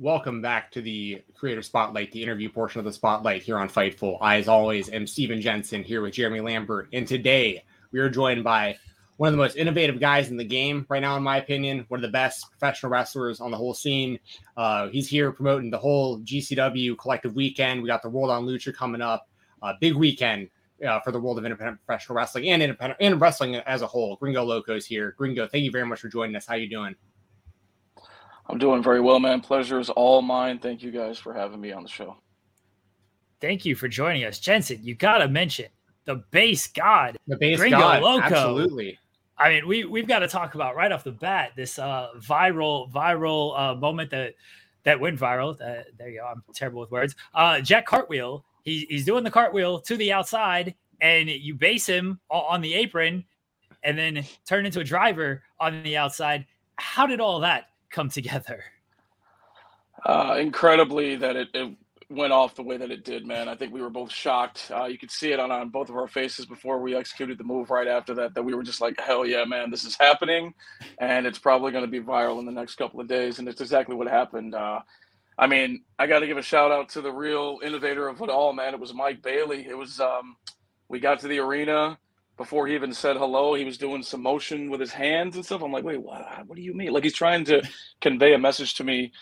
Welcome back to the Creator Spotlight, the interview portion of the Spotlight here on Fightful. I, as always, am Steven Jensen here with Jeremy Lambert. And today we are joined by one of the most innovative guys in the game right now, in my opinion. One of the best professional wrestlers on the whole scene. Uh, he's here promoting the whole GCW collective weekend. We got the WRLD on Lucha coming up. Uh, big weekend uh, for the world of independent professional wrestling and independent and wrestling as a whole. Gringo Locos here. Gringo, thank you very much for joining us. How are you doing? I'm doing very well, man. Pleasure is all mine. Thank you guys for having me on the show. Thank you for joining us, Jensen. You got to mention the base god, the base Gringo god, Loco. absolutely. I mean, we we've got to talk about right off the bat this uh, viral viral uh, moment that that went viral. Uh, there you go. I'm terrible with words. Uh, Jack Cartwheel. He, he's doing the cartwheel to the outside, and you base him on the apron, and then turn into a driver on the outside. How did all that come together? Uh, incredibly that it, it went off the way that it did, man. I think we were both shocked. Uh, you could see it on, on both of our faces before we executed the move right after that, that we were just like, hell yeah, man, this is happening. And it's probably going to be viral in the next couple of days. And it's exactly what happened. Uh, I mean, I got to give a shout out to the real innovator of it all, man. It was Mike Bailey. It was, um, we got to the arena before he even said hello. He was doing some motion with his hands and stuff. I'm like, wait, what? What do you mean? Like he's trying to convey a message to me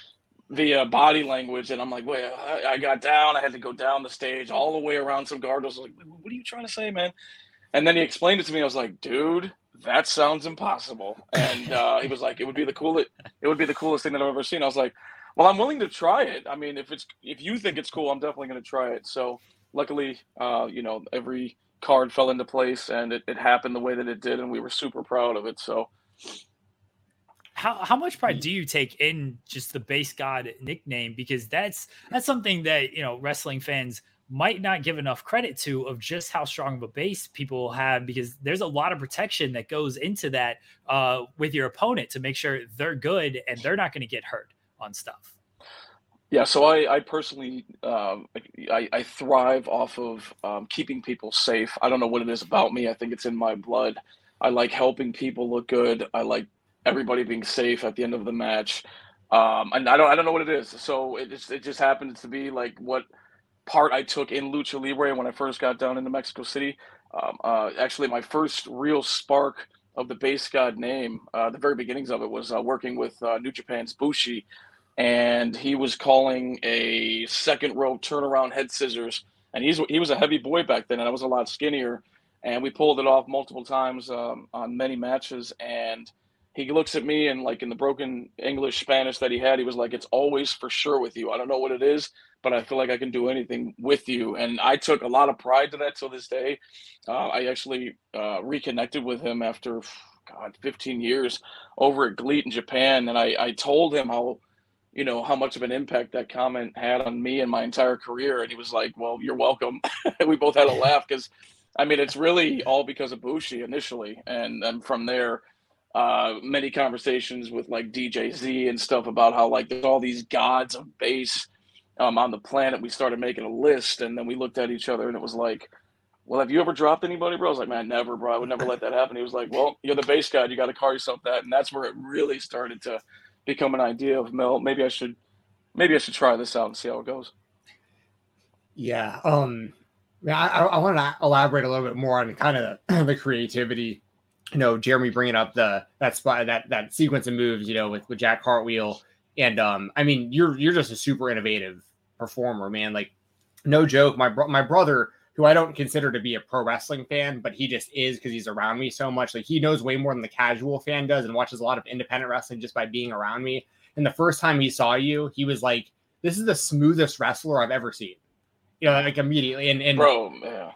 via body language, and I'm like, wait, I, I, got down. I had to go down the stage all the way around some guardrails. Like, what are you trying to say, man? And then he explained it to me. I was like, dude, that sounds impossible. And uh, he was like, it would be the coolest. It would be the coolest thing that I've ever seen. I was like, well, I'm willing to try it. I mean, if it's if you think it's cool, I'm definitely going to try it. So luckily, uh, you know, every card fell into place and it, it happened the way that it did, and we were super proud of it. So how how much pride do you take in just the base god nickname because that's that's something that you know wrestling fans might not give enough credit to of just how strong of a base people have because there's a lot of protection that goes into that uh, with your opponent to make sure they're good and they're not going to get hurt on stuff. Yeah, so I, I personally, um, I, I, thrive off of um, keeping people safe. I don't know what it is about me. I think it's in my blood. I like helping people look good. I like everybody being safe at the end of the match. Um, and I don't, I don't know what it is. So it just, it just happened to be like what part I took in lucha libre when I first got down into Mexico City. Um, uh, actually, my first real spark of the base god name, uh, the very beginnings of it was uh, working with uh, New Japan's Bushi and he was calling a second row turnaround head scissors. And he's he was a heavy boy back then, and I was a lot skinnier. And we pulled it off multiple times um, on many matches. And he looks at me and like in the broken English Spanish that he had, he was like, "It's always for sure with you. I don't know what it is, but I feel like I can do anything with you." And I took a lot of pride to that till this day. Uh, I actually uh, reconnected with him after God 15 years over at GLEAT in Japan, and I, I told him how you know how much of an impact that comment had on me and my entire career and he was like well you're welcome we both had a laugh because i mean it's really all because of bushi initially and then from there uh, many conversations with like DJ Z and stuff about how like there's all these gods of base um, on the planet. We started making a list, and then we looked at each other, and it was like, "Well, have you ever dropped anybody, bro?" I was like, "Man, never, bro. I would never let that happen." He was like, "Well, you're the base god. You got to call yourself that," and that's where it really started to become an idea of Mel. Maybe I should, maybe I should try this out and see how it goes. Yeah. Um. I, I want to elaborate a little bit more on kind of the, creativity. You know, Jeremy bringing up the that spot that that sequence of moves. You know, with with Jack Cartwheel, and um, I mean, you're you're just a super innovative performer, man. Like, no joke. My bro- my brother, who I don't consider to be a pro wrestling fan, but he just is because he's around me so much. Like, he knows way more than the casual fan does, and watches a lot of independent wrestling just by being around me. And the first time he saw you, he was like, "This is the smoothest wrestler I've ever seen." you know, like immediately. And, and bro, yeah.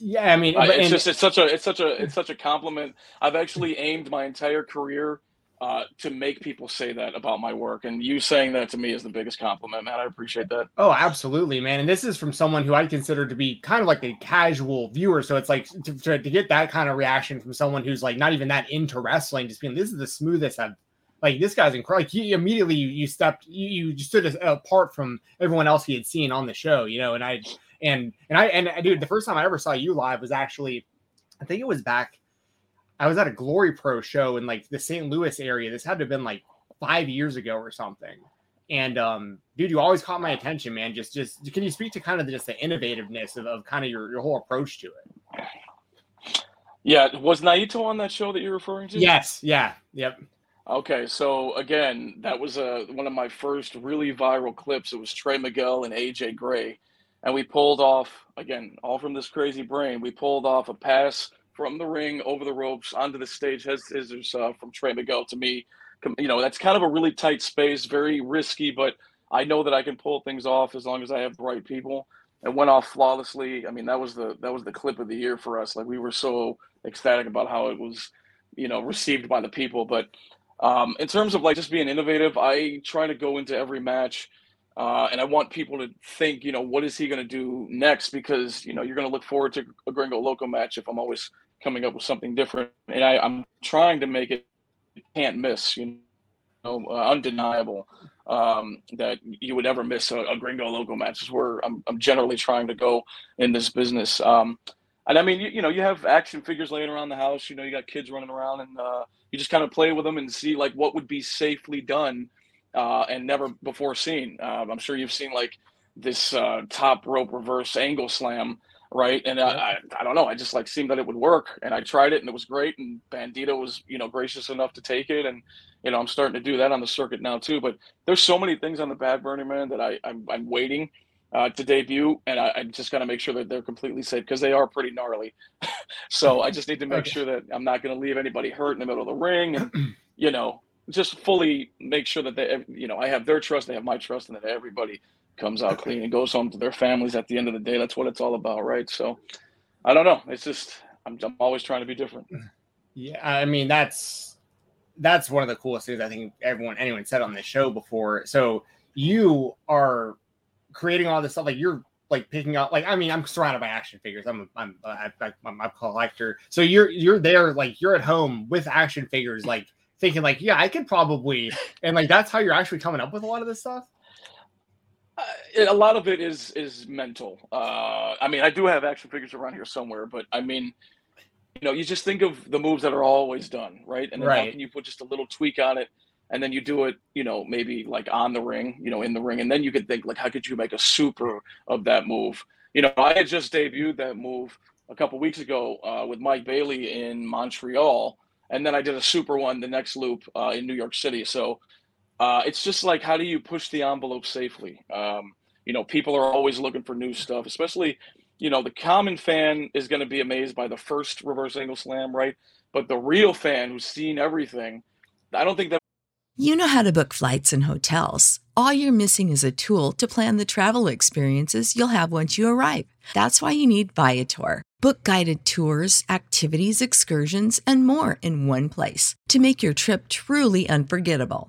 Yeah, I mean, I, it's and, just it's such a it's such a it's such a compliment. I've actually aimed my entire career uh, to make people say that about my work, and you saying that to me is the biggest compliment, man. I appreciate that. Oh, absolutely, man. And this is from someone who I'd consider to be kind of like a casual viewer. So it's like to, to, to get that kind of reaction from someone who's like not even that into wrestling, just being this is the smoothest I've like this guy's incredible. Like immediately you, you stepped you, you stood apart from everyone else he had seen on the show, you know. And I and and I and dude, the first time I ever saw you live was actually, I think it was back. I was at a Glory Pro show in like the St. Louis area. This had to have been like five years ago or something. And um, dude, you always caught my attention, man. Just just can you speak to kind of just the innovativeness of, of kind of your, your whole approach to it? Yeah, was Naito on that show that you're referring to? Yes, yeah, yep. Okay, so again, that was uh, one of my first really viral clips. It was Trey Miguel and AJ Gray. And we pulled off, again, all from this crazy brain, we pulled off a pass from the ring over the ropes onto the stage, has scissors uh, from Trey Miguel to me. You know, that's kind of a really tight space, very risky, but I know that I can pull things off as long as I have the right people. It went off flawlessly. I mean, that was the that was the clip of the year for us. Like we were so ecstatic about how it was, you know, received by the people. But um, in terms of like just being innovative, I try to go into every match, uh, and I want people to think, you know, what is he going to do next? Because you know you're going to look forward to a Gringo Loco match if I'm always coming up with something different, and I, am trying to make it can't miss, you know, uh, undeniable um, that you would ever miss a, a Gringo Loco match. Is where I'm, I'm generally trying to go in this business. Um, and I mean, you, you, know, you have action figures laying around the house. You know, you got kids running around, and uh, you just kind of play with them and see like what would be safely done uh, and never before seen. Uh, I'm sure you've seen like this uh, top rope reverse angle slam, right? And I, I, I, don't know, I just like seemed that it would work, and I tried it, and it was great. And Bandito was, you know, gracious enough to take it, and you know, I'm starting to do that on the circuit now too. But there's so many things on the bad burning man that I I'm, I'm waiting uh, to debut, and I, I just got to make sure that they're completely safe because they are pretty gnarly. so I just need to make okay. sure that I'm not going to leave anybody hurt in the middle of the ring, and you know, just fully make sure that they, you know, I have their trust, they have my trust, and that everybody comes out clean and goes home to their families at the end of the day. That's what it's all about, right? So I don't know. It's just I'm, I'm always trying to be different. Yeah, I mean that's that's one of the coolest things I think everyone anyone said on this show before. So you are creating all this stuff like you're like picking up like i mean i'm surrounded by action figures i'm a, i'm a, I'm a collector so you're you're there like you're at home with action figures like thinking like yeah i could probably and like that's how you're actually coming up with a lot of this stuff uh, a lot of it is is mental uh i mean i do have action figures around here somewhere but i mean you know you just think of the moves that are always done right and then right. how can you put just a little tweak on it and then you do it, you know, maybe like on the ring, you know, in the ring, and then you could think like, how could you make a super of that move? You know, I had just debuted that move a couple weeks ago uh, with Mike Bailey in Montreal, and then I did a super one the next loop uh, in New York City. So uh, it's just like, how do you push the envelope safely? Um, you know, people are always looking for new stuff, especially, you know, the common fan is going to be amazed by the first reverse angle slam, right? But the real fan who's seen everything, I don't think that you know how to book flights and hotels. All you're missing is a tool to plan the travel experiences you'll have once you arrive. That's why you need Viator. Book guided tours, activities, excursions, and more in one place to make your trip truly unforgettable.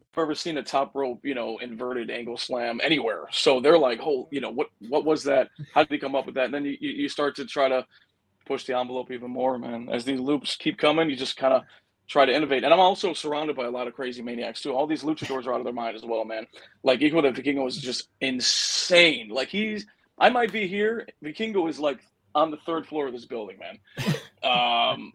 Ever seen a top rope, you know, inverted angle slam anywhere. So they're like, "Oh, you know, what what was that? How did he come up with that?" And then you, you start to try to push the envelope even more, man. As these loops keep coming, you just kind of try to innovate. And I'm also surrounded by a lot of crazy maniacs too. All these luchadors are out of their mind as well, man. Like Hijo de Vikingo is just insane. Like he's, I might be here. Vikingo is like on the third floor of this building, man. Um,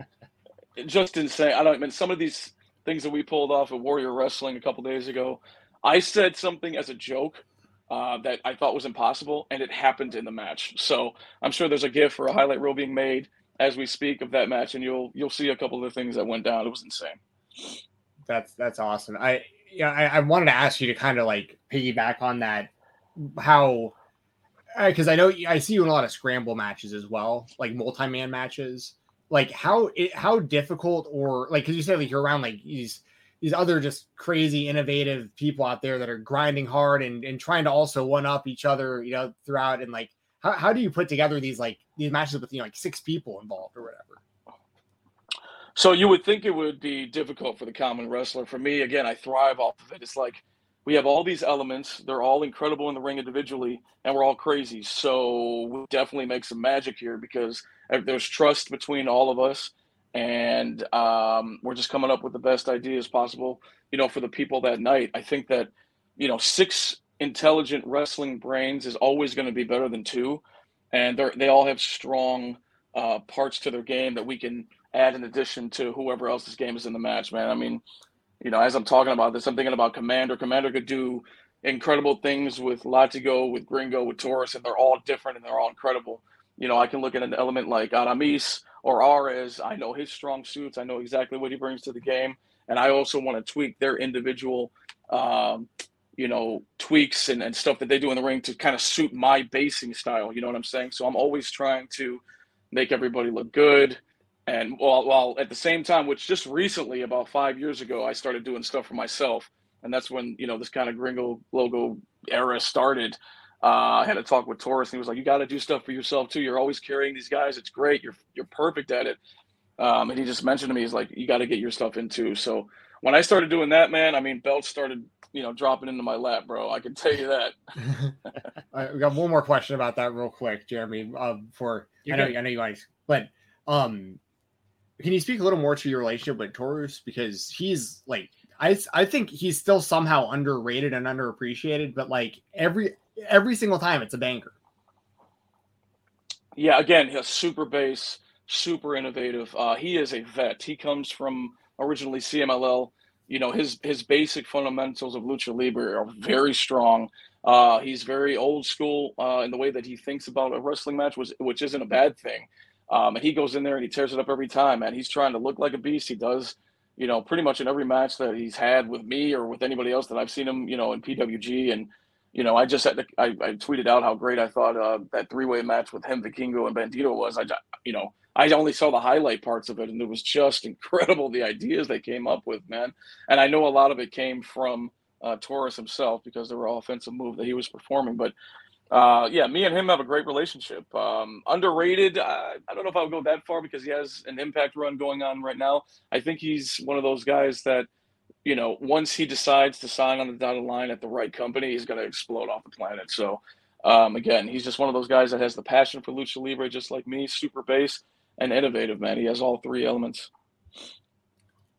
just insane. I don't I mean some of these things that we pulled off at Warrior Wrestling a couple days ago. I said something as a joke uh, that I thought was impossible, and it happened in the match. So I'm sure there's a GIF or a highlight reel being made as we speak of that match, and you'll you'll see a couple of the things that went down. It was insane. That's that's awesome. I yeah, I, I wanted to ask you to kind of like piggyback on that. How because I know I see you in a lot of scramble matches as well, like multi-man matches. Like how how difficult or like because you said like you're around like these these other just crazy innovative people out there that are grinding hard and, and trying to also one up each other, you know, throughout and like how, how do you put together these like these matches with you know like six people involved or whatever? So you would think it would be difficult for the common wrestler. For me, again, I thrive off of it. It's like we have all these elements. They're all incredible in the ring individually, and we're all crazy. So we definitely make some magic here because there's trust between all of us, and um, we're just coming up with the best ideas possible. You know, for the people that night. I think that you know six intelligent wrestling brains is always going to be better than two, and they they all have strong uh, parts to their game that we can add in addition to whoever else's game is in the match, man. I mean, you know, as I'm talking about this, I'm thinking about Commander. Commander could do incredible things with Latigo, with Gringo, with Taurus, and they're all different and they're all incredible. You know, I can look at an element like Aramis or Arez. I know his strong suits. I know exactly what he brings to the game. And I also want to tweak their individual, um, you know, tweaks and, and stuff that they do in the ring to kind of suit my basing style. You know what I'm saying? So I'm always trying to make everybody look good and while, while at the same time which just recently about five years ago i started doing stuff for myself and that's when you know this kind of Gringo Loco era started uh, i had a talk with taurus and he was like you got to do stuff for yourself too. You're always carrying these guys. It's great. You're you're perfect at it. Um, and he just mentioned to me he's like you got to get your stuff into so when i started doing that man i mean belts started you know dropping into my lap bro. I can tell you that. I got one more question about that real quick jeremy uh, for I know, I know you guys but um can you speak a little more to your relationship with Taurus because he's like I I think he's still somehow underrated and underappreciated, but like every every single time it's a banker. Yeah, again, he's super base, super innovative. Uh, he is a vet. He comes from originally CMLL. You know, his his basic fundamentals of lucha libre are very strong. Uh, he's very old school uh, in the way that he thinks about a wrestling match, was which isn't a bad thing. Um, and he goes in there and he tears it up every time, man. He's trying to look like a beast. He does, you know, pretty much in every match that he's had with me or with anybody else that I've seen him, you know, in PWG. And, you know, I just had to, I, I tweeted out how great I thought uh, that three way match with him, Vikingo, and Bandito was. I, you know, I only saw the highlight parts of it, and it was just incredible the ideas they came up with, man. And I know a lot of it came from uh, Taurus himself because they were offensive move that he was performing. But uh, yeah, me and him have a great relationship. Um, underrated, uh, I don't know if I'll go that far because he has an impact run going on right now. I think he's one of those guys that you know, once he decides to sign on the dotted line at the right company, he's going to explode off the planet. So, um, again, he's just one of those guys that has the passion for lucha libre, just like me, super base and innovative. Man, he has all three elements.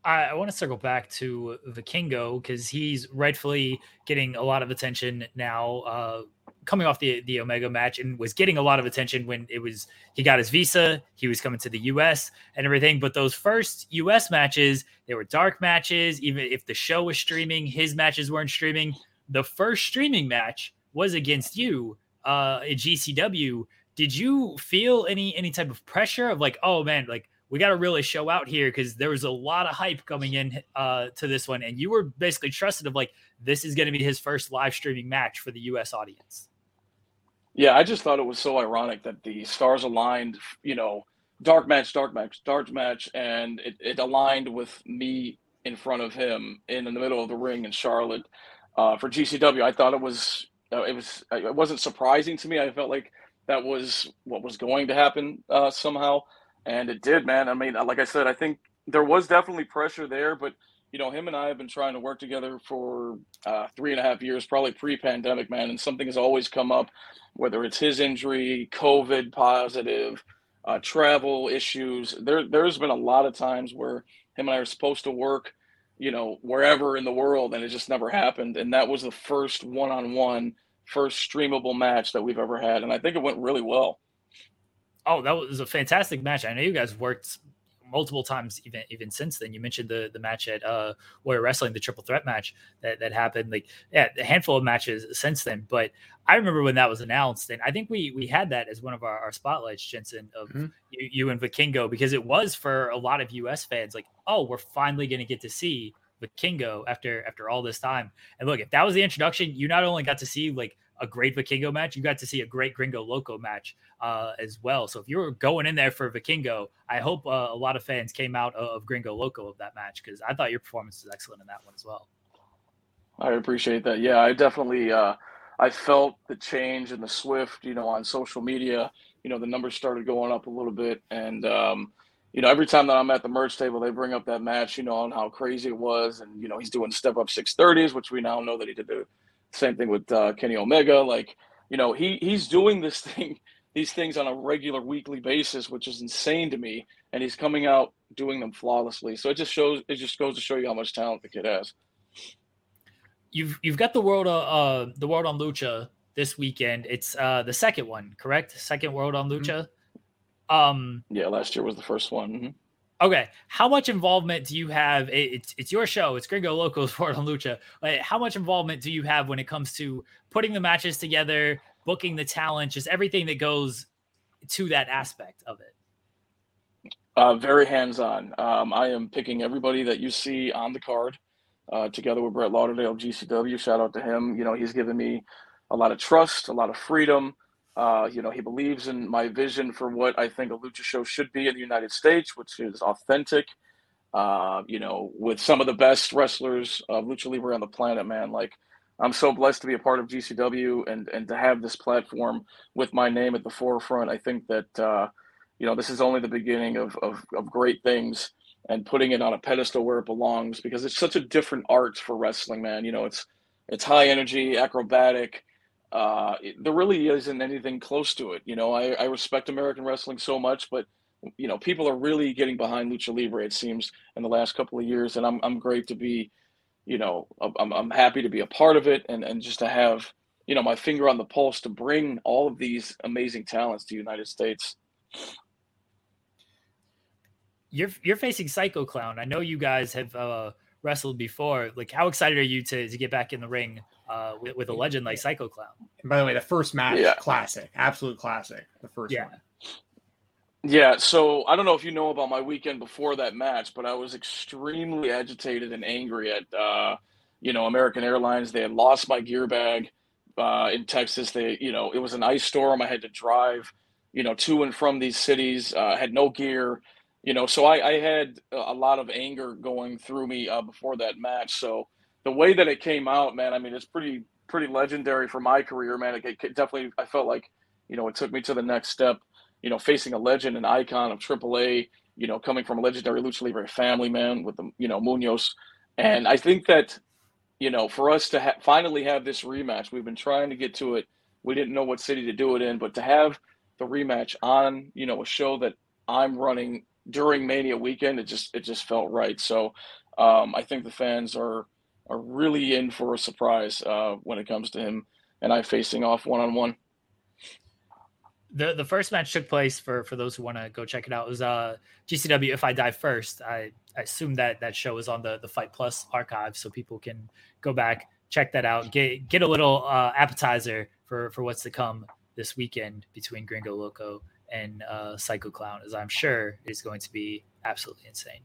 I, I want to circle back to Vikingo because he's rightfully getting a lot of attention now. Uh, coming off the the Omega match and was getting a lot of attention when it was he got his visa, he was coming to the US and everything. But those first US matches, they were dark matches. Even if the show was streaming, his matches weren't streaming. The first streaming match was against you uh at GCW. Did you feel any any type of pressure of like, oh man, like we got to really show out here because there was a lot of hype coming in uh, to this one, and you were basically trusted of like this is going to be his first live streaming match for the U.S. audience. Yeah, I just thought it was so ironic that the stars aligned, you know, dark match, dark match, dark match, and it, it aligned with me in front of him in the middle of the ring in Charlotte uh, for GCW. I thought it was uh, it was it wasn't surprising to me. I felt like that was what was going to happen uh, somehow, and it did, man. I mean, like I said, I think there was definitely pressure there, but you know, him and I have been trying to work together for uh, three and a half years, probably pre-pandemic, man. And something has always come up, whether it's his injury, COVID positive, uh, travel issues. There, there's been a lot of times where him and I are supposed to work, you know, wherever in the world, and it just never happened. And that was the first one-on-one, first streamable match that we've ever had, and I think it went really well. Oh, that was a fantastic match. I know you guys worked multiple times even even since then. You mentioned the the match at uh Warrior Wrestling, the triple threat match that, that happened. Like yeah, a handful of matches since then. But I remember when that was announced, and I think we we had that as one of our, our spotlights, Jensen, of mm-hmm. you, you and Vikingo, because it was for a lot of US fans like, oh, we're finally gonna get to see Vikingo after after all this time. And look, if that was the introduction, you not only got to see like a great Vikingo match, you got to see a great Gringo Loco match uh, as well. So if you were going in there for Vikingo, I hope uh, a lot of fans came out of Gringo Loco of that match because I thought your performance was excellent in that one as well. I appreciate that. Yeah, I definitely uh, I felt the change in the Swift. You know, on social media, you know, the numbers started going up a little bit, and um, you know, every time that I'm at the merch table, they bring up that match, you know, on how crazy it was, and you know, he's doing step up 630s, which we now know that he did the same thing with uh, Kenny Omega. Like, you know, he he's doing this thing, these things on a regular weekly basis, which is insane to me. And he's coming out doing them flawlessly. So it just shows it just goes to show you how much talent the kid has. You've you've got the WRLD uh, uh the WRLD on Lucha this weekend. It's uh the second one, correct? Second WRLD on mm-hmm. Lucha. Mm-hmm. Um yeah, last year was the first one. Mm-hmm. Okay, how much involvement do you have? It's it's your show. It's Gringo Loco's Sport on Lucha. How much involvement do you have when it comes to putting the matches together, booking the talent, just everything that goes to that aspect of it? Uh, very hands on. Um, I am picking everybody that you see on the card, uh, together with Brett Lauderdale, GCW. Shout out to him. You know, he's given me a lot of trust, a lot of freedom. Uh, you know, he believes in my vision for what I think a lucha show should be in the United States, which is authentic. Uh, you know, with some of the best wrestlers of lucha libre on the planet, man. Like, I'm so blessed to be a part of GCW and and to have this platform with my name at the forefront. I think that uh, you know this is only the beginning of, of of great things and putting it on a pedestal where it belongs because it's such a different art for wrestling, man. You know, it's it's high energy, acrobatic uh, there really isn't anything close to it. You know, I, I respect American wrestling so much, but you know, people are really getting behind lucha libre. It seems in the last couple of years, and I'm I'm great to be, you know, I'm I'm happy to be a part of it, and and just to have you know my finger on the pulse to bring all of these amazing talents to the United States. You're you're facing Psycho Clown. I know you guys have uh, wrestled before. Like, how excited are you to to get back in the ring uh, with, with, a legend like Psycho Clown. And by the way, the first match, yeah. classic, absolute classic. The first yeah. one. Yeah, so I don't know if you know about my weekend before that match, but I was extremely agitated and angry at uh, you know American Airlines. They had lost my gear bag uh, in Texas. They, you know, it was an ice storm. I had to drive, you know, to and from these cities. Uh, had no gear, you know, so I, I had a lot of anger going through me uh, before that match. So the way that it came out, man, I mean, it's pretty pretty legendary for my career, man. It, it definitely, I felt like, you know, it took me to the next step. You know, facing a legend, an icon of AAA. You know, coming from a legendary lucha libre family, man, with the you know Munoz, and I think that you know, for us to ha- finally have this rematch, we've been trying to get to it. We didn't know what city to do it in, but to have the rematch on, you know, a show that I'm running during Mania weekend, it just it just felt right. So um, I think the fans are are really in for a surprise uh, when it comes to him and I facing off one on one. The the first match took place for for those who want to go check it out. It was uh GCW If I Die First. I, I assume that that show is on the the Fite+ archive, so people can go back check that out. Get get a little uh, appetizer for for what's to come this weekend between Gringo Loco and uh, Psycho Clown, as I'm sure is going to be absolutely insane.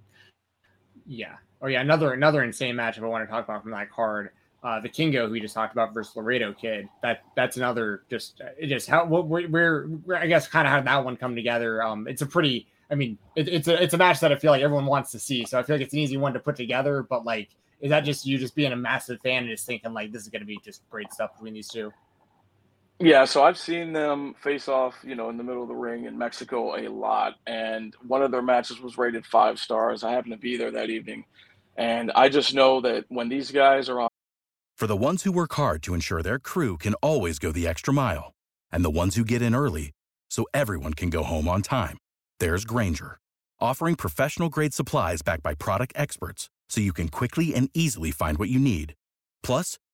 Yeah. Oh yeah, another another insane matchup I want to talk about from that card. Uh, Vikingo who we just talked about versus Laredo Kid. That that's another just it just how where, where, where I guess kind of how that one come together. Um, it's a pretty. I mean, it, it's a it's a match that I feel like everyone wants to see. So I feel like it's an easy one to put together. But like, is that just you just being a massive fan and just thinking like this is going to be just great stuff between these two? Yeah, so I've seen them face off, you know, in the middle of the ring in Mexico a lot, and one of their matches was rated five stars. I happened to be there that evening, and I just know that when these guys are on. For the ones who work hard to ensure their crew can always go the extra mile, and the ones who get in early so everyone can go home on time, there's Grainger, offering professional grade supplies backed by product experts, so you can quickly and easily find what you need. Plus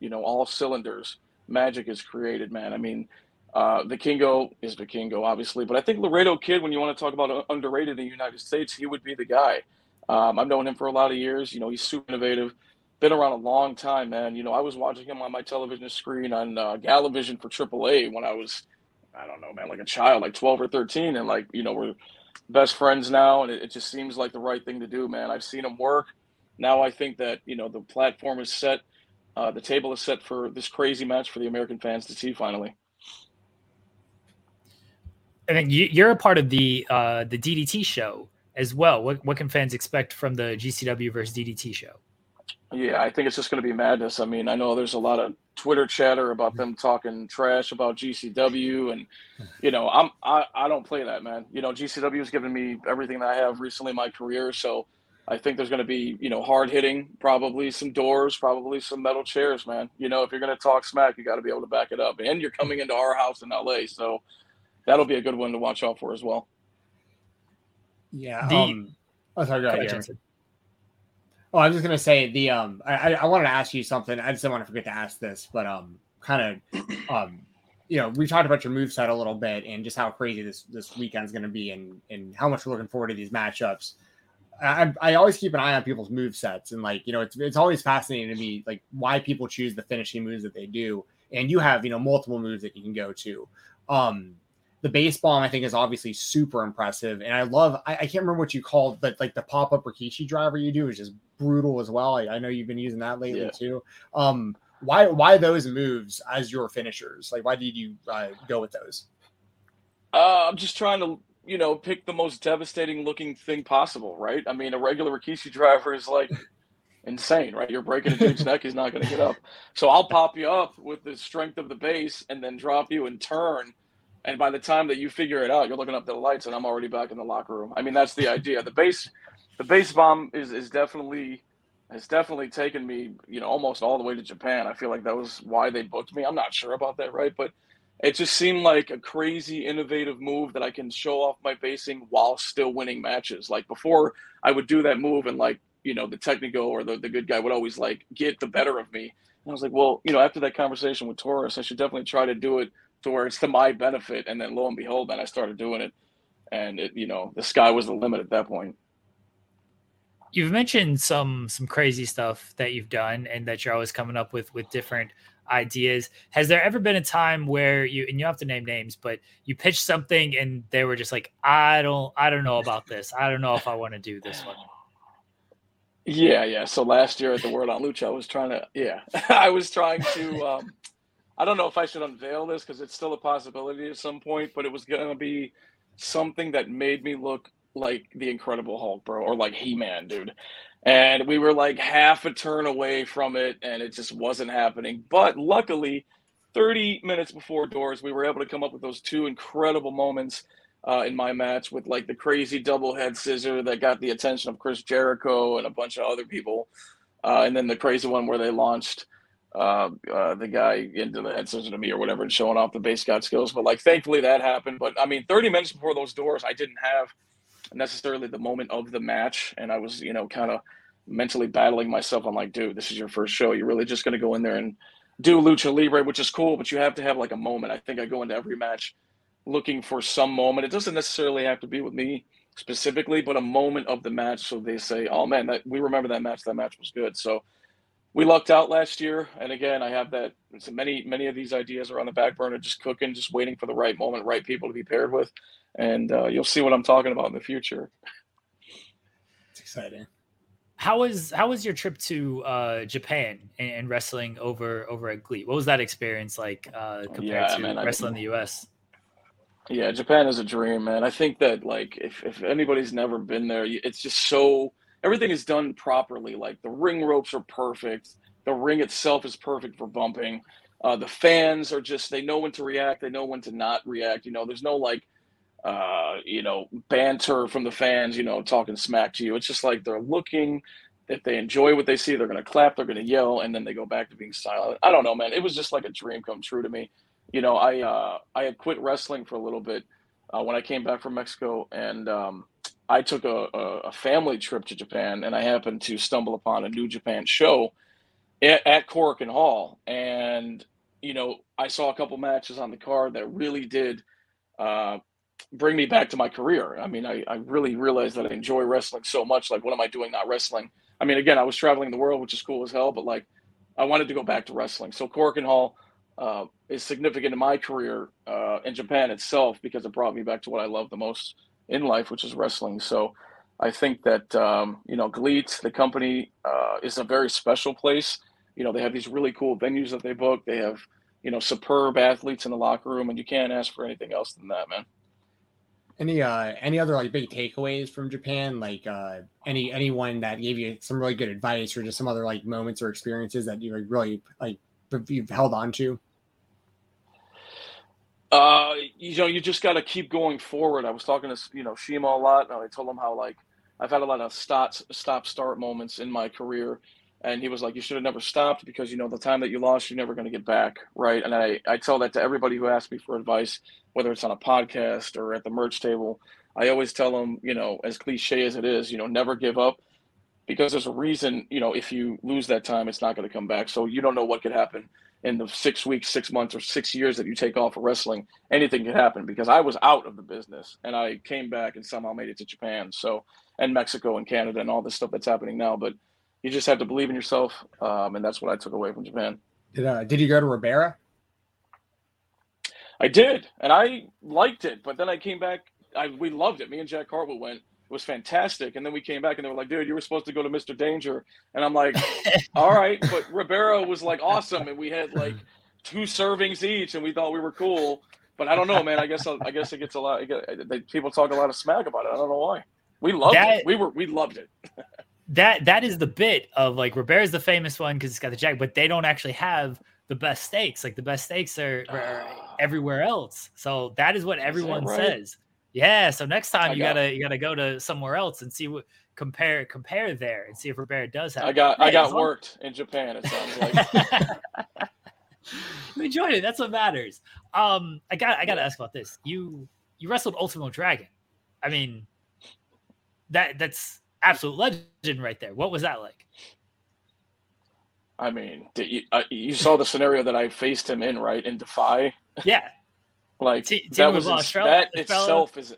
you know, all cylinders, magic is created, man. I mean, uh, Vikingo is Vikingo, obviously, but I think Laredo Kid, when you want to talk about underrated in the United States, he would be the guy. Um, I've known him for a lot of years. You know, he's super innovative, been around a long time, man. You know, I was watching him on my television screen on uh, Galavision for AAA when I was, I don't know, man, like a child, like 12 or 13. And like, you know, we're best friends now. And it, it just seems like the right thing to do, man. I've seen him work. Now I think that, you know, the platform is set uh, the table is set for this crazy match for the American fans to see finally. And then you, are a part of the uh, the DDT show as well. What what can fans expect from the GCW versus DDT show? Yeah, I think it's just going to be madness. I mean, I know there's a lot of Twitter chatter about them talking trash about GCW, and you know, I'm I, I don't play that, man. You know, GCW has given me everything that I have recently in my career, so I think there's going to be, you know, hard hitting, probably some doors, probably some metal chairs, man. You know, if you're going to talk smack, you got to be able to back it up. And you're coming into our house in LA, so that'll be a good one to watch out for as well. Yeah. The, um, oh, sorry, go ahead, Oh, I was just gonna say the um I, I wanted to ask you something. I just didn't want to forget to ask this, but um kind of um you know, we've talked about your move set a little bit and just how crazy this this weekend's going to be and and how much we're looking forward to these matchups. I, I always keep an eye on people's move sets and like you know it's it's always fascinating to me like why people choose the finishing moves that they do. And you have you know multiple moves that you can go to. Um the base bomb i think is obviously super impressive. And i love i, I can't remember what you called but like the pop-up rikishi driver you do is just brutal as well. I, I know you've been using that lately yeah. too. Um why why those moves as your finishers? Like why did you uh, go with those? Uh, i'm just trying to you know, pick the most devastating looking thing possible, right? I mean, a regular Rikishi driver is like insane, right? You're breaking a dude's neck, he's not going to get up. So I'll pop you up with the strength of the base and then drop you and turn. And by the time that you figure it out, you're looking up the lights and I'm already back in the locker room. I mean, that's the idea. The base, the base bomb is, is definitely, has definitely taken me, you know, almost all the way to Japan. I feel like that was why they booked me. I'm not sure about that, right? But it just seemed like a crazy innovative move that I can show off my basing while still winning matches. Like before I would do that move and like, you know, the technical or the, the good guy would always like get the better of me. And I was like, well, you know, after that conversation with Taurus, I should definitely try to do it to where it's to my benefit. And then lo and behold, then I started doing it. And it, you know, the sky was the limit at that point. You've mentioned some some crazy stuff that you've done and that you're always coming up with with different ideas. Has there ever been a time where you and you have to name names, but you pitched something and they were just like, I don't I don't know about this. I don't know if I want to do this one. Yeah, yeah. So last year at the WRLD on Lucha, I was trying to yeah, I was trying to um I don't know if I should unveil this because it's still a possibility at some point, but it was gonna be something that made me look like the Incredible Hulk, bro, or like He Man, dude. And we were like half a turn away from it and it just wasn't happening. But luckily 30 minutes before doors we were able to come up with those two incredible moments uh, in my match with like the crazy double head scissor that got the attention of chris jericho and a bunch of other people uh, and then the crazy one where they launched uh, uh the guy into the head scissor to me or whatever and showing off the base god skills. But like thankfully that happened. But i mean 30 minutes before those doors i didn't have necessarily the moment of the match. And I was, you know, kind of mentally battling myself. I'm like, dude, this is your first show. You're really just going to go in there and do lucha libre, which is cool, but you have to have like a moment. I think I go into every match looking for some moment. It doesn't necessarily have to be with me specifically, but a moment of the match. So they say, oh man, that we remember that match. That match was good. So we lucked out last year. And again, I have that. So many, many of these ideas are on the back burner, just cooking, just waiting for the right moment, right people to be paired with and uh, you'll see what I'm talking about in the future. It's exciting. How was how was your trip to uh, Japan and, and, wrestling over over at GLEAT? What was that experience like uh, compared yeah, to man, wrestling I, in the US? Yeah, Japan is a dream, man. I think that like if if anybody's never been there, it's just so everything is done properly. Like the ring ropes are perfect, the ring itself is perfect for bumping. Uh, the fans are just they know when to react, they know when to not react. You know, there's no like uh, you know, banter from the fans, you know, talking smack to you. It's just like they're looking. If they enjoy what they see, they're going to clap, they're going to yell, and then they go back to being silent. I don't know, man. It was just like a dream come true to me. You know, I uh, I had quit wrestling for a little bit uh, when I came back from Mexico, and um, I took a, a, family trip to Japan, and I happened to stumble upon a New Japan show at, at and Hall, and you know, I saw a couple matches on the card that really did uh, bring me back to my career. I mean, I, I really realized that I enjoy wrestling so much. Like, what am I doing not wrestling? I mean, again, I was traveling the world, which is cool as hell, but like, I wanted to go back to wrestling. So Korakuen Hall uh, is significant in my career uh, in Japan itself because it brought me back to what I love the most in life, which is wrestling. So I think that um, you know, GLEAT, the company, uh, is a very special place. You know, they have these really cool venues that they book. They have you know superb athletes in the locker room, and you can't ask for anything else than that, man. Any uh any other like big takeaways from Japan? Like uh any anyone that gave you some really good advice or just some other like moments or experiences that you really like you've held on to? Uh, you know, you just got to keep going forward. I was talking to you know Shima a lot. I told him how like I've had a lot of stop stop start moments in my career, and he was like, "You should have never stopped because you know the time that you lost, you're never going to get back, right?" And I I tell that to everybody who asks me for advice, whether it's on a podcast or at the merch table. I always tell them, you know, as cliche as it is, you know, never give up because there's a reason, you know, if you lose that time, it's not going to come back. So you don't know what could happen in the six weeks, six months, or six years that you take off of wrestling. Anything could happen because I was out of the business and I came back and somehow made it to Japan. So, and Mexico and Canada and all this stuff that's happening now. But you just have to believe in yourself. Um, and that's what I took away from Japan. Did, uh, did you go to Ribera? I did, and I liked it. But then I came back. I we loved it. Me and Jack Cartwheel went. It was fantastic. And then we came back and they were like, dude, you were supposed to go to Mr. Danger. And I'm like, all right. But Ribera was like awesome. And we had like two servings each and we thought we were cool. But I don't know, man. I guess I guess it gets a lot. Get, people talk a lot of smack about it. I don't know why. We loved that, it. We were we loved it. that that is the bit of like Ribera's the famous one because it's got the jack, but they don't actually have the best steaks. Like the best steaks are, are everywhere else. So that is what everyone right? says. Yeah. So next time I you got, gotta you gotta go to somewhere else and see what compare compare there and see if Ribera does have. I got I got worked in Japan. It sounds like. you enjoyed it. That's what matters. Um, I got I got to ask about this. You you wrestled Ultimo Dragon. I mean, that that's absolute legend right there. What was that like? I mean, you, uh, you saw the scenario that I faced him in, right? In Defy. Yeah. like T- that was ins- that itself is.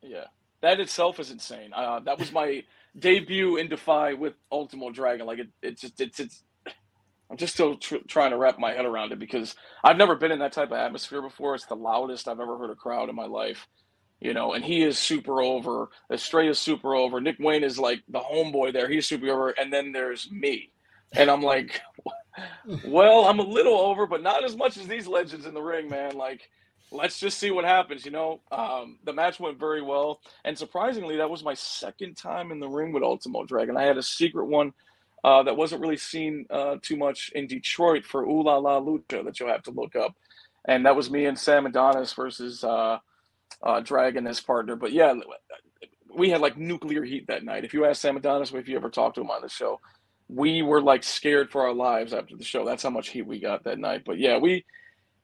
Yeah, that itself is insane. Uh, that was my debut in Defy with Ultimo Dragon. Like it, it's just it's it's. I'm just still tr- trying to wrap my head around it because I've never been in that type of atmosphere before. It's the loudest I've ever heard a crowd in my life you know, and he is super over. Estrella is super over. Nick Wayne is like the homeboy there. He's super over. And then there's me. And I'm like, well, I'm a little over, but not as much as these legends in the ring, man. Like, let's just see what happens. You know, um, the match went very well. And surprisingly, that was my second time in the ring with Ultimo Dragon. I had a secret one uh, that wasn't really seen uh, too much in Detroit for Ooh La La Lucha that you'll have to look up. And that was me and Sam Adonis versus. Uh, uh, Dragon as partner. But yeah, we had like nuclear heat that night. If you ask Sam Adonis if you ever talked to him on the show, we were like scared for our lives after the show. That's how much heat we got that night. But yeah, we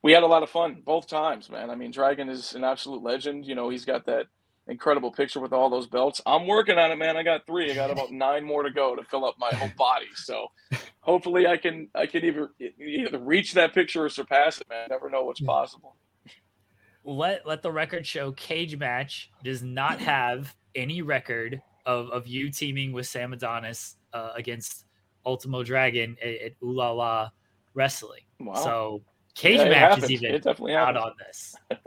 we had a lot of fun both times, man. I mean, Dragon is an absolute legend. You know, he's got that incredible picture with all those belts. I'm working on it, man. I got three. I got about nine more to go to fill up my whole body. So hopefully I can I can either either reach that picture or surpass it, man. never know what's possible let let the record show cage match does not have any record of, of you teaming with Sam Adonis uh, against Ultimo Dragon at, at Ooh La La Wrestling. Wow. So cage yeah, match is even definitely out on this.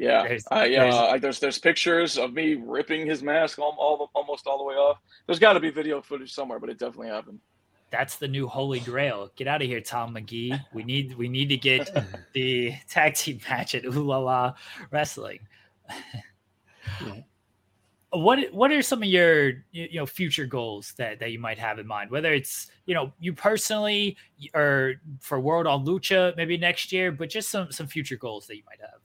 yeah, there's, uh, there's, there's, there's pictures of me ripping his mask all, all almost all the way off. There's got to be video footage somewhere, but it definitely happened that's the new holy grail. Get out of here, Tom McGee. We need we need to get the tag team match at Ooh La La Wrestling. yeah. What what are some of your you know future goals that that you might have in mind? Whether it's you know you personally or for WRLD on Lucha maybe next year, but just some some future goals that you might have.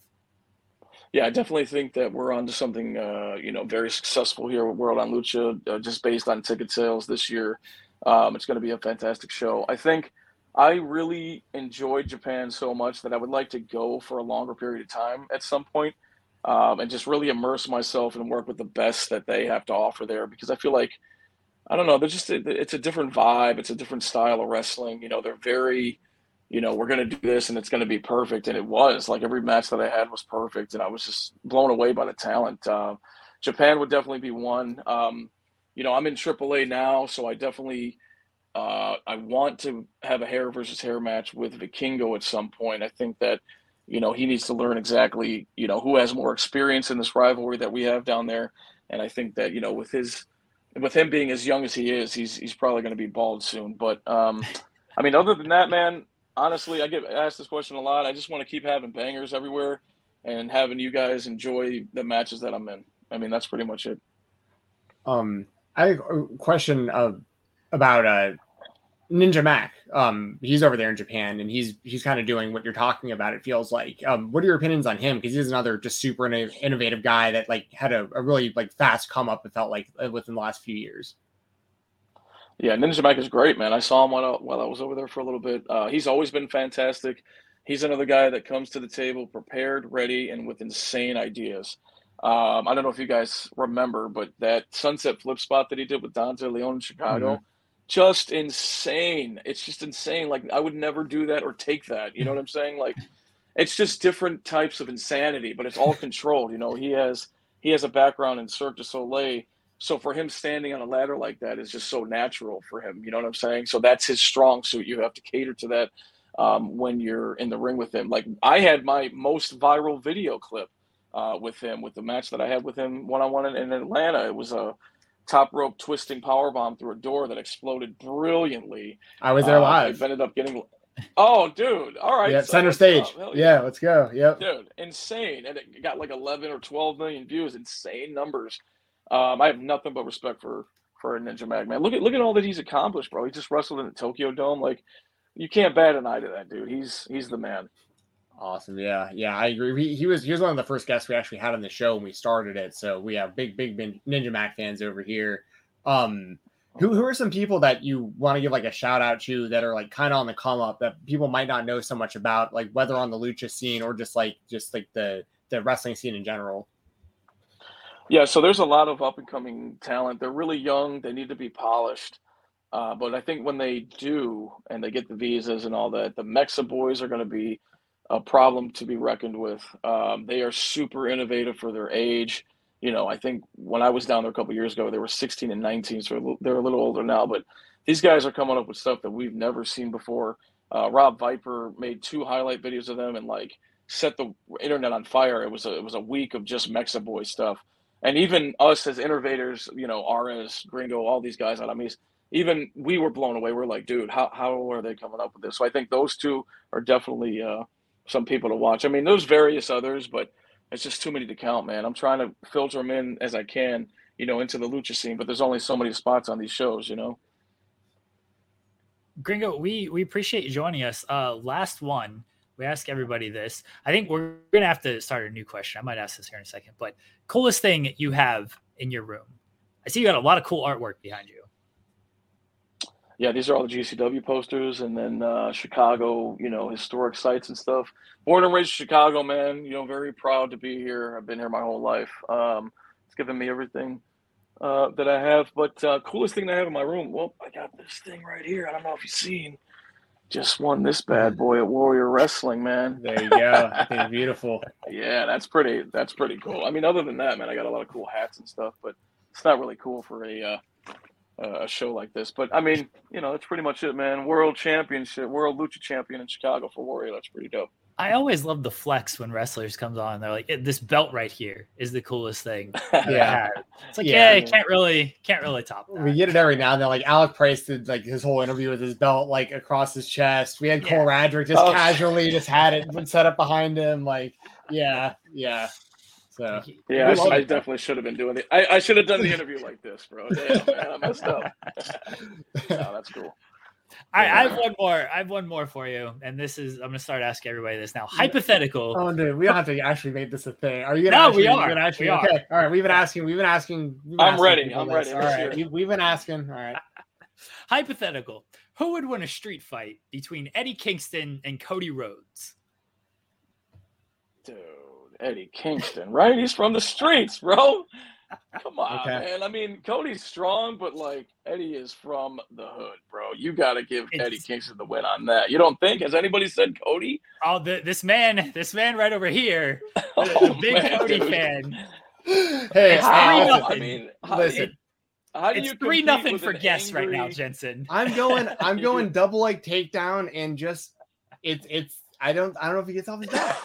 Yeah, I definitely think that we're on to something uh, you know very successful here with WRLD on Lucha, uh, just based on ticket sales this year. Um, it's going to be a fantastic show. I think I really enjoyed Japan so much that I would like to go for a longer period of time at some point, um, and just really immerse myself and work with the best that they have to offer there because I feel like I don't know, they're just it's a different vibe, it's a different style of wrestling. You know, they're very you know, we're going to do this and it's going to be perfect. And it was like every match that I had was perfect. And I was just blown away by the talent. Uh, Japan would definitely be one. Um, you know, I'm in AAA now, so I definitely uh, I want to have a hair versus hair match with Vikingo at some point. I think that you know he needs to learn exactly you know who has more experience in this rivalry that we have down there, and I think that you know with his with him being as young as he is, he's he's probably going to be bald soon. But um, I mean, other than that, man, honestly, I get asked this question a lot. I just want to keep having bangers everywhere and having you guys enjoy the matches that I'm in. I mean, that's pretty much it. Um, I have a question of, about uh, Ninja Mack. Um, he's over there in Japan, and he's he's kind of doing what you're talking about. It feels like. Um, what are your opinions on him? Because he's another just super innovative guy that like had a, a really like fast come up. It felt like uh, within the last few years. Yeah, Ninja Mack is great, man. I saw him while I, while I was over there for a little bit. Uh, he's always been fantastic. He's another guy that comes to the table prepared, ready, and with insane ideas. Um, I don't know if you guys remember, but that sunset flip spot that he did with Dante Leone in Chicago, mm-hmm. just insane. It's just insane. Like I would never do that or take that. You know what I'm saying? Like it's just different types of insanity, but it's all controlled. You know, he has he has a background in Cirque du Soleil. So for him standing on a ladder like that is just so natural for him. You know what I'm saying? So that's his strong suit. You have to cater to that um, when you're in the ring with him. Like I had my most viral video clip uh, with him with the match that I had with him one on one in Atlanta. It was a top rope twisting power bomb through a door that exploded brilliantly. I was there uh, live. I ended up getting. Oh, dude! All right, yeah, so center stage. Yeah. yeah. let's go. Yep, dude, insane, and it got like 11 or 12 million views. Insane numbers. Um, I have nothing but respect for for Ninja Mack, man. Look at look at all that he's accomplished, bro. He just wrestled in the Tokyo Dome. Like, you can't bat an eye to that dude. He's he's the man. Awesome. Yeah. Yeah. I agree. He, he was he was one of the first guests we actually had on the show when we started it. So we have big, big Ninja Mack fans over here. Um, who, who are some people that you want to give like a shout out to that are like kind of on the come up that people might not know so much about, like whether on the lucha scene or just like just like the the wrestling scene in general? Yeah, so there's a lot of up and coming talent. They're really young. They need to be polished. Uh, but I think when they do and they get the visas and all that, the Mexa boys are going to be a problem to be reckoned with. Um, they are super innovative for their age. You know, I think when I was down there a couple years ago, they were 16 and 19, so they're a little older now. But these guys are coming up with stuff that we've never seen before. Uh, Rob Viper made two highlight videos of them and like set the internet on fire. It was a it was a week of just Mexa Boy stuff, and even us as innovators, you know, Arez, Gringo, all these guys Aramis, even we were blown away. We're like, dude, how how are they coming up with this? So I think those two are definitely uh, some people to watch. I mean, there's various others, but it's just too many to count, man. I'm trying to filter them in as I can, you know, into the lucha scene, but there's only so many spots on these shows, you know. Gringo, we we appreciate you joining us. Uh, last one, we ask everybody this. I think we're gonna have to start a new question. I might ask this here in a second, but coolest thing you have in your room. I see you got a lot of cool artwork behind you yeah, these are all the GCW posters, and then uh, Chicago, you know, historic sites and stuff. Born and raised in Chicago, man. You know, very proud to be here. I've been here my whole life. Um, it's given me everything uh, that I have. But uh, coolest thing I have in my room, well, I got this thing right here. I don't know if you've seen. Just won this bad boy at Warrior Wrestling, man. There you go. I beautiful. yeah, that's pretty. That's pretty cool. I mean, other than that, man, I got a lot of cool hats and stuff, but it's not really cool for a uh, a show like this. But I mean, you know, that's pretty much it, man. World championship, world lucha champion in Chicago for Warrior. That's pretty dope. I always love the flex when wrestlers comes on. They're like, "This belt right here is the coolest thing." yeah, it's like, yeah, yeah can't really, can't really top that. We get it every now and then. Like Alec Price did, like his whole interview with his belt like across his chest. We had yeah. Cole Radrick just oh. casually just had it set up behind him. Like, yeah, yeah. So yeah, I, I definitely should have been doing it. I, I should have done the interview like this, bro. Damn, man, I messed up. no, that's cool. I, I, have one more. I have one more for you, and this is I'm gonna start asking everybody this now. Mm. Hypothetical. Oh, dude, we don't have to actually make this a thing. Are you gonna? No, actually, we are. Actually, we are. Okay, all right. We've been asking. We've been asking. We've been I'm asking ready. I'm ready. All right, we, we've been asking. All right. Hypothetical: Who would win a street fight between Eddie Kingston and Cody Rhodes? Dude. Eddie Kingston, right? He's from the streets, bro. Come on, okay. man. I mean, Cody's strong, but like Eddie is from the hood, bro. You got to give it's... Eddie Kingston the win on that. You don't think? Has anybody said Cody? Oh, the, this man, this man right over here, the, oh, the big man, Cody dude. fan. Hey, how? I mean, listen. How do it's you three nothing for guests angry... right now, Jensen. I'm going. I'm going double like takedown and just it's it's. I don't. I don't know if he gets off his back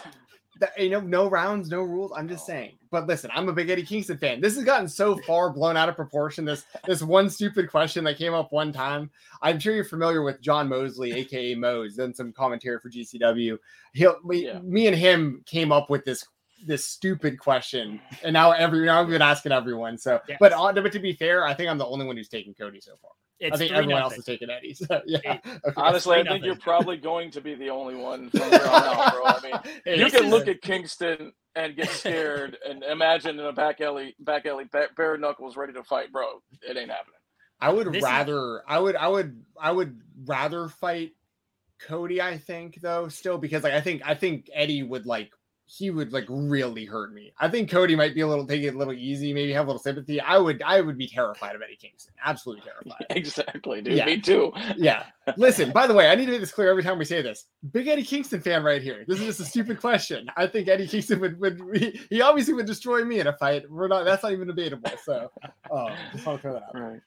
that, you know, no rounds, no rules. I'm just oh. saying. But listen, I'm a big Eddie Kingston fan. This has gotten so far blown out of proportion. This this one stupid question that came up one time. I'm sure you're familiar with John Mosley, aka Mose, done some commentary for GCW. He'll we, yeah. me and him came up with this this stupid question, and now every now I've been asking everyone. So, yes. but on, but to be fair, I think I'm the only one who's taken Cody so far. It's I think everyone nothing. else is taking Eddie. So, yeah. It, okay. Honestly, I think nothing. you're probably going to be the only one from here on out, bro. I mean, you can look at Kingston and get scared and imagine in a back alley, back alley, bare knuckles ready to fight, bro. It ain't happening. I would this rather, is... I would, I would, I would rather fight Cody. I think though, still because like I think, I think Eddie would like he would like really hurt me. I think Cody might be a little take it a little easy, maybe have a little sympathy. I would I would be terrified of Eddie Kingston. Absolutely terrified. Exactly, dude. Yeah. Me too. Yeah. Listen, by the way, I need to make this clear every time we say this. Big Eddie Kingston fan right here. This is just a stupid question. I think Eddie Kingston would, would he, he obviously would destroy me in a fight. We're not that's not even debatable. So uh, just want to throw that out. Right.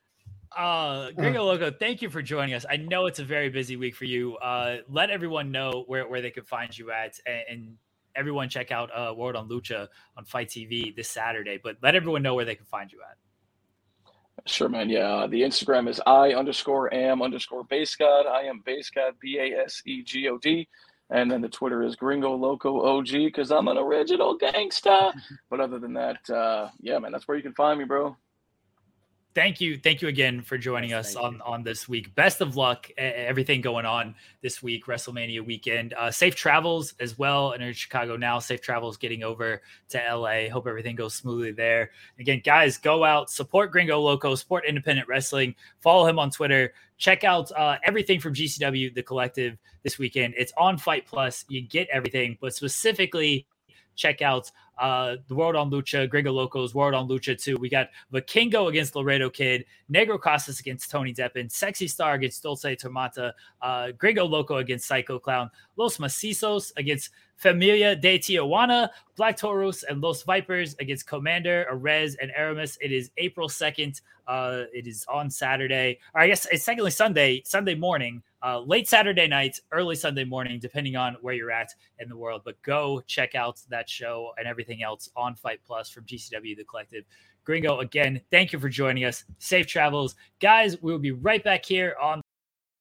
Uh, Gringo Loco, thank you for joining us. I know it's a very busy week for you. Uh, let everyone know where, where they can find you at, and, and everyone check out uh, WRLD on Lucha on Fite TV this Saturday. But let everyone know where they can find you at. Sure, man. Yeah. The Instagram is I underscore am underscore base god. I am base god, B A S E G O D. And then the Twitter is Gringo Loco OG because I'm an original gangsta. But other than that, uh, yeah, man, that's where you can find me, bro. Thank you thank you again for joining Yes, us on on this week. Best of luck everything going on this week wrestlemania weekend. Uh safe travels as well and in chicago now safe travels getting over to la hope everything goes smoothly there. Again guys go out support gringo loco support independent wrestling follow him on twitter check out uh, everything from gcw the collective this weekend. It's on Fite+ you get everything but specifically check out uh, the WRLD on Lucha, Gringo Locos, WRLD on Lucha 2. We got Vikingo against Laredo Kid, Negro Casas against Tony Deppen, Sexy Star against Dulce Tormenta, uh, Gringo Loco against Psycho Clown, Los Macizos against Familia de Tijuana, Black Taurus and Los Vipers against Komander, Arez, and Aramis. It is April 2nd. Uh, it is on Saturday, or I guess it's technically Sunday, Sunday morning, uh, late Saturday night, early Sunday morning, depending on where you're at in the world. But go check out that show and everything else on Fite+ from GCW The Collective. Gringo, again, thank you for joining us. Safe travels. Guys, we will be right back here on